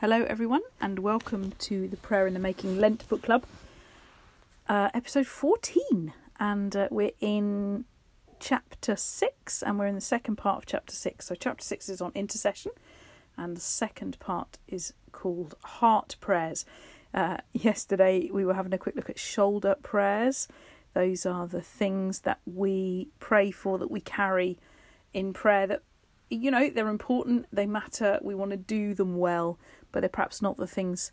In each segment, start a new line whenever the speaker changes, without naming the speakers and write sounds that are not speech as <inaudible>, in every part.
Hello, everyone, and welcome to the Prayer in the Making Lent Book Club, uh, episode 14. And uh, we're in chapter 6, and we're in the second part of chapter 6. So, chapter 6 is on intercession, and the second part is called Heart Prayers. Uh, yesterday, we were having a quick look at shoulder prayers. Those are the things that we pray for, that we carry in prayer, that you know, they're important, they matter, we want to do them well but they're perhaps not the things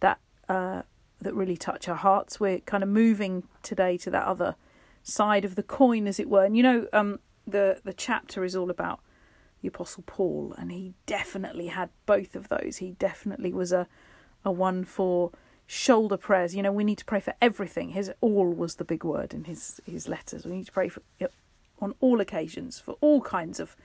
that uh, that really touch our hearts. We're kind of moving today to that other side of the coin, as it were. And you know, um, the the chapter is all about the Apostle Paul, and he definitely had both of those. He definitely was a a one for shoulder prayers. You know, we need to pray for everything. His all was the big word in his his letters. We need to pray for on all occasions for all kinds of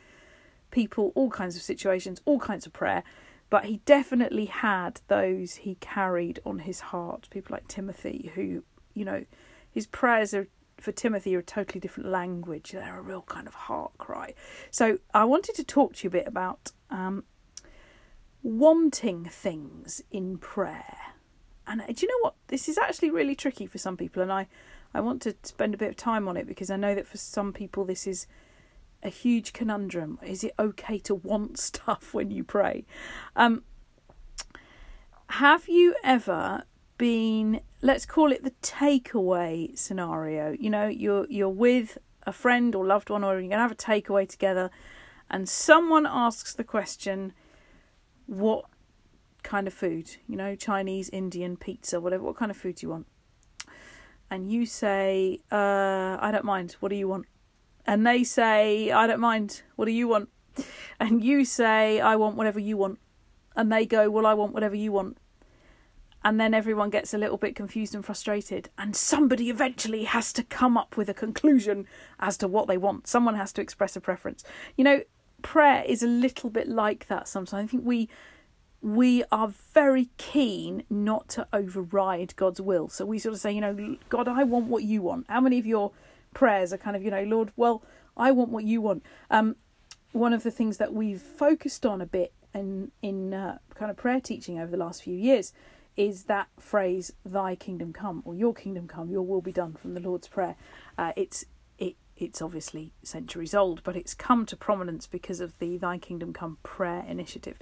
people, all kinds of situations, all kinds of prayer but he definitely had those he carried on his heart. People like Timothy, who, you know, his prayers are for Timothy are a totally different language. They're a real kind of heart cry. So I wanted to talk to you a bit about um, wanting things in prayer. And uh, do you know what? This is actually really tricky for some people, and I, I want to spend a bit of time on it because I know that for some people this is a huge conundrum. Is it okay to want <laughs> stuff when you pray? Um, have you ever been, let's call it the takeaway scenario? You know, you're you're with a friend or loved one, or you're gonna have a takeaway together, and someone asks the question, "What kind of food? You know, Chinese, Indian, pizza, whatever. What kind of food do you want?" And you say, uh, "I don't mind. What do you want?" And they say, I don't mind, what do you want? And you say, I want whatever you want. And they go, Well, I want whatever you want. And then everyone gets a little bit confused and frustrated. And somebody eventually has to come up with a conclusion as to what they want. Someone has to express a preference. You know, prayer is a little bit like that sometimes. I think we we are very keen not to override God's will. So we sort of say, you know, God, I want what you want. How many of your prayers are kind of, you know, Lord, well, I want what you want. Um, one of the things that we've focused on a bit in in uh, kind of prayer teaching over the last few years is that phrase "Thy kingdom come" or "Your kingdom come, Your will be done" from the Lord's prayer. Uh, it's it it's obviously centuries old, but it's come to prominence because of the "Thy kingdom come" prayer initiative.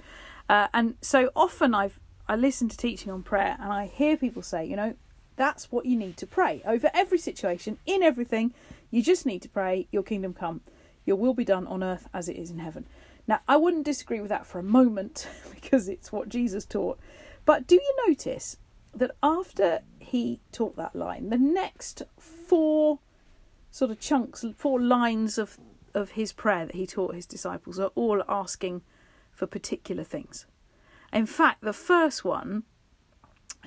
Uh, and so often I've I listen to teaching on prayer and I hear people say, you know, that's what you need to pray over every situation, in everything. You just need to pray, Your kingdom come, Your will be done on earth as it is in heaven. Now, I wouldn't disagree with that for a moment <laughs> because it's what Jesus taught. But do you notice that after he taught that line, the next four sort of chunks, four lines of, of his prayer that he taught his disciples are all asking for particular things. In fact, the first one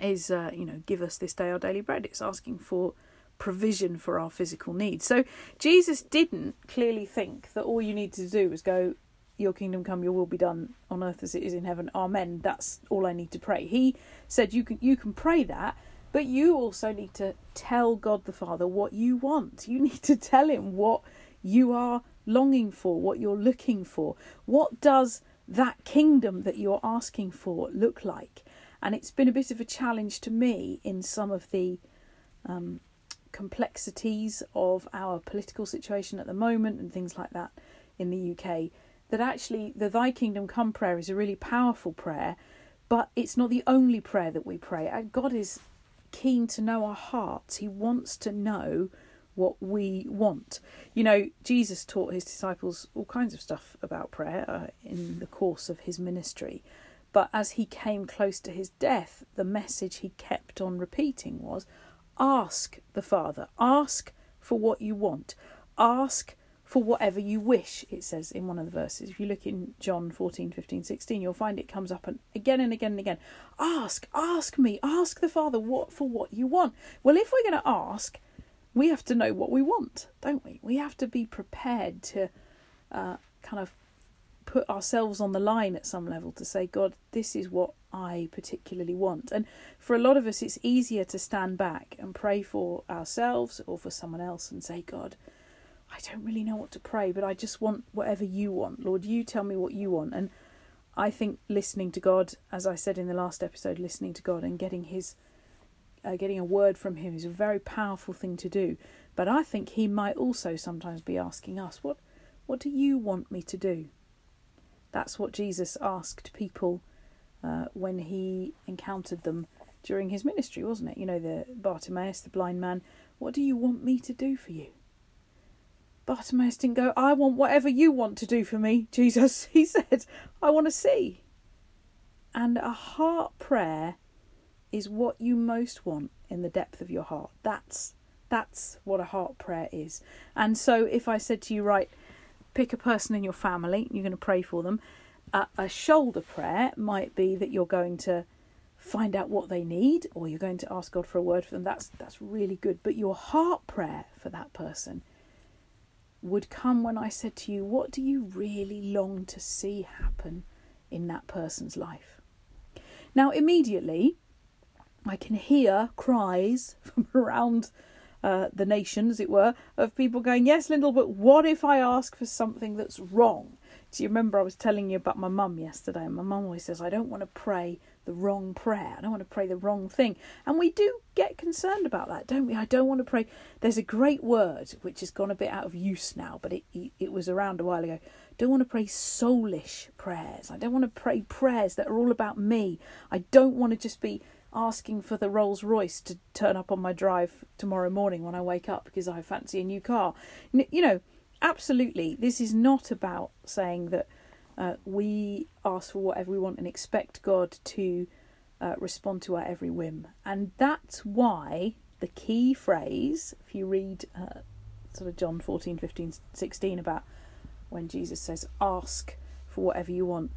is, uh, you know, give us this day our daily bread. It's asking for provision for our physical needs. So Jesus didn't clearly think that all you need to do was go, Your kingdom come, your will be done on earth as it is in heaven. Amen. That's all I need to pray. He said you can you can pray that, but you also need to tell God the Father what you want. You <laughs> need to tell him what you are longing for, what you're looking for. What does that kingdom that you're asking for look like? And it's been a bit of a challenge to me in some of the um, complexities of our political situation at the moment and things like that in the UK. That actually, the Thy Kingdom Come prayer is a really powerful prayer, but it's not the only prayer that we pray. God is keen to know our hearts, He wants to know what we want. You know, Jesus taught his disciples all kinds of stuff about prayer uh, in the course of his ministry. But as he came close to his death, the message he kept on repeating was ask the Father, ask for what you want, ask for whatever you wish, it says in one of the verses. If you look in John 14, 15, 16, you'll find it comes up again and again and again. Ask, ask me, ask the Father what for what you want. Well, if we're going to ask, we have to know what we want, don't we? We have to be prepared to uh, kind of put ourselves on the line at some level to say, God, this is what I particularly want. And for a lot of us, it's easier to stand back and pray for ourselves or for someone else and say, God, I don't really know what to pray, but I just want whatever you want. Lord, you tell me what you want. And I think listening to God, as I said in the last episode, listening to God and getting His, uh, getting a word from Him is a very powerful thing to do. But I think He might also sometimes be asking us, "What, what do you want me to do?" That's what Jesus asked people uh, when He encountered them during His ministry, wasn't it? You know, the Bartimaeus, the blind man. What do you want me to do for you? Bartimaeus didn't go, I want whatever you want to do for me, <laughs> Jesus. He said, I want to see. And a heart prayer is what you most want in the depth of your heart. That's that's what a heart prayer is. And so if I said to you, right, pick a person in your family, you're going to pray for them. Uh, a shoulder prayer might be that you're going to find out what they need or you're going to ask God for a word for them. That's that's really good. But your heart prayer for that person would come when I said to you, What do you really long to see happen in that person's life? Now, immediately, I can hear cries <laughs> from around uh, the nation, as it were, of people going, Yes, Lyndall, but what if I ask for something that's wrong? Do you remember I was telling you about my mum yesterday? And my mum always says, I don't want to pray the wrong prayer. I don't want to pray the wrong thing. And we do get concerned about that, don't we? I don't want to pray. There's a great word which has gone a bit out of use now, but it, it was around a while ago. don't want to pray soulish prayers. I don't want to pray prayers that are all about me. I don't want to just be asking for the Rolls Royce to turn up on my drive tomorrow morning when I wake up because I fancy a new car. You know, absolutely, this is not about saying that uh, we ask for whatever we want and expect God to uh, respond to our every whim. And that's why the key phrase, if you read uh, sort of John 14, 15, 16, about when Jesus says, ask for whatever you want,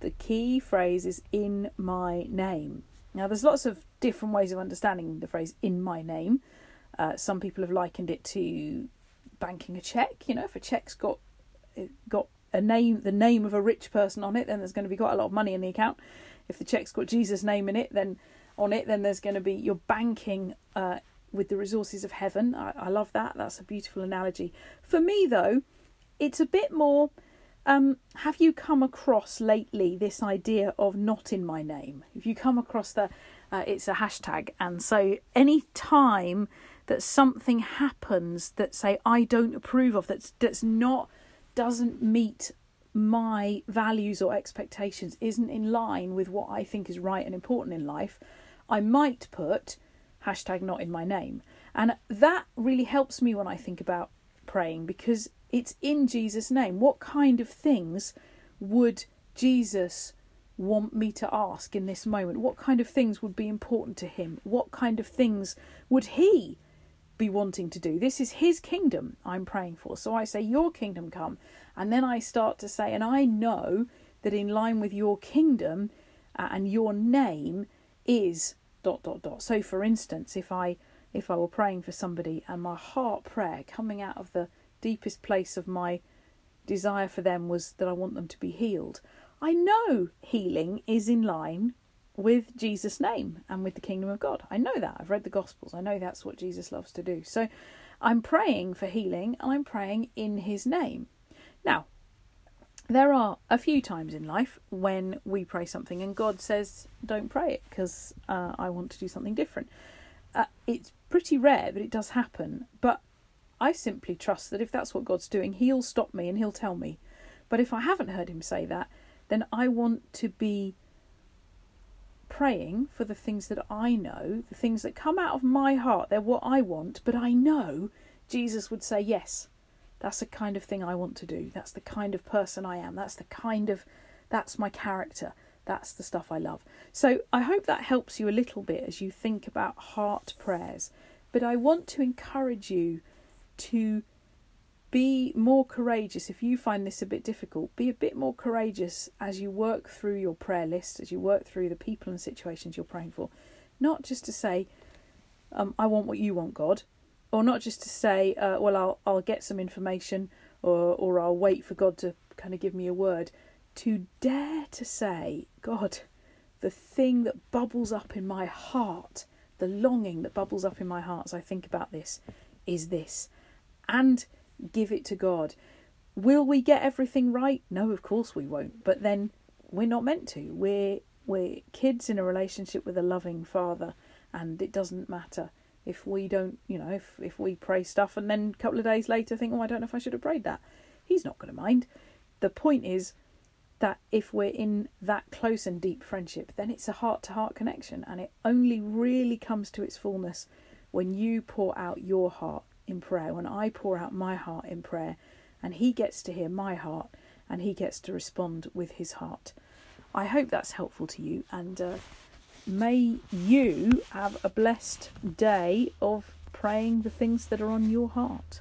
the key phrase is in my name. Now, there's lots of different ways of understanding the phrase in my name. Uh, some people have likened it to banking a check. You know, if a check's got got a name, the name of a rich person on it, then there's going to be quite a lot of money in the account. If the check's got Jesus' name in it, then on it, then there's going to be you're banking uh, with the resources of heaven. I, I love that. That's a beautiful analogy. For me, though, it's a bit more. Um, have you come across lately this idea of not in my name? If you come across the, uh, it's a hashtag, and so any time that something happens that say I don't approve of, that's that's not doesn't meet my values or expectations, isn't in line with what I think is right and important in life, I might put hashtag not in my name. And that really helps me when I think about praying because it's in Jesus' name. What kind of things would Jesus want me to ask in this moment? What kind of things would be important to him? What kind of things would he be wanting to do. This is his kingdom I'm praying for. So I say, Your kingdom come. And then I start to say, and I know that in line with your kingdom uh, and your name is dot dot dot. So for instance, if I if I were praying for somebody and my heart prayer coming out of the deepest place of my desire for them was that I want them to be healed, I know healing is in line with Jesus' name and with the kingdom of God. I know that. I've read the Gospels. I know that's what Jesus loves to do. So I'm praying for healing and I'm praying in his name. Now, there are a few times in life when we pray something and God says, don't pray it because uh, I want to do something different. Uh, it's pretty rare, but it does happen. But I simply trust that if that's what God's doing, He'll stop me and He'll tell me. But if I haven't heard Him say that, then I want to be praying for the things that I know, the things that come out of my heart. They're what I want, but I know Jesus would say, Yes, that's the kind of thing I want to do. That's the kind of person I am. That's the kind of, that's my character. That's the stuff I love. So I hope that helps you a little bit as you think about heart prayers. But I want to encourage you to be more courageous if you find this a bit difficult be a bit more courageous as you work through your prayer list as you work through the people and situations you're praying for not just to say um, i want what you want god or not just to say uh, well I'll, I'll get some information or, or i'll wait for god to kind of give me a word to dare to say god the thing that bubbles up in my heart the longing that bubbles up in my heart as i think about this is this and give it to God. Will we get everything right? No, of course we won't. But then we're not meant to. We're we're kids in a relationship with a loving father, and it doesn't matter if we don't, you know, if if we pray stuff and then a couple of days later think, oh, I don't know if I should have prayed that. He's not going to mind. The point is that if we're in that close and deep friendship, then it's a heart to heart connection, and it only really comes to its fullness when you pour out your heart in prayer, when I pour out my heart in prayer, and he gets to hear my heart and he gets to respond with his heart. I hope that's helpful to you, and uh, may you have a blessed day of praying the things that are on your heart.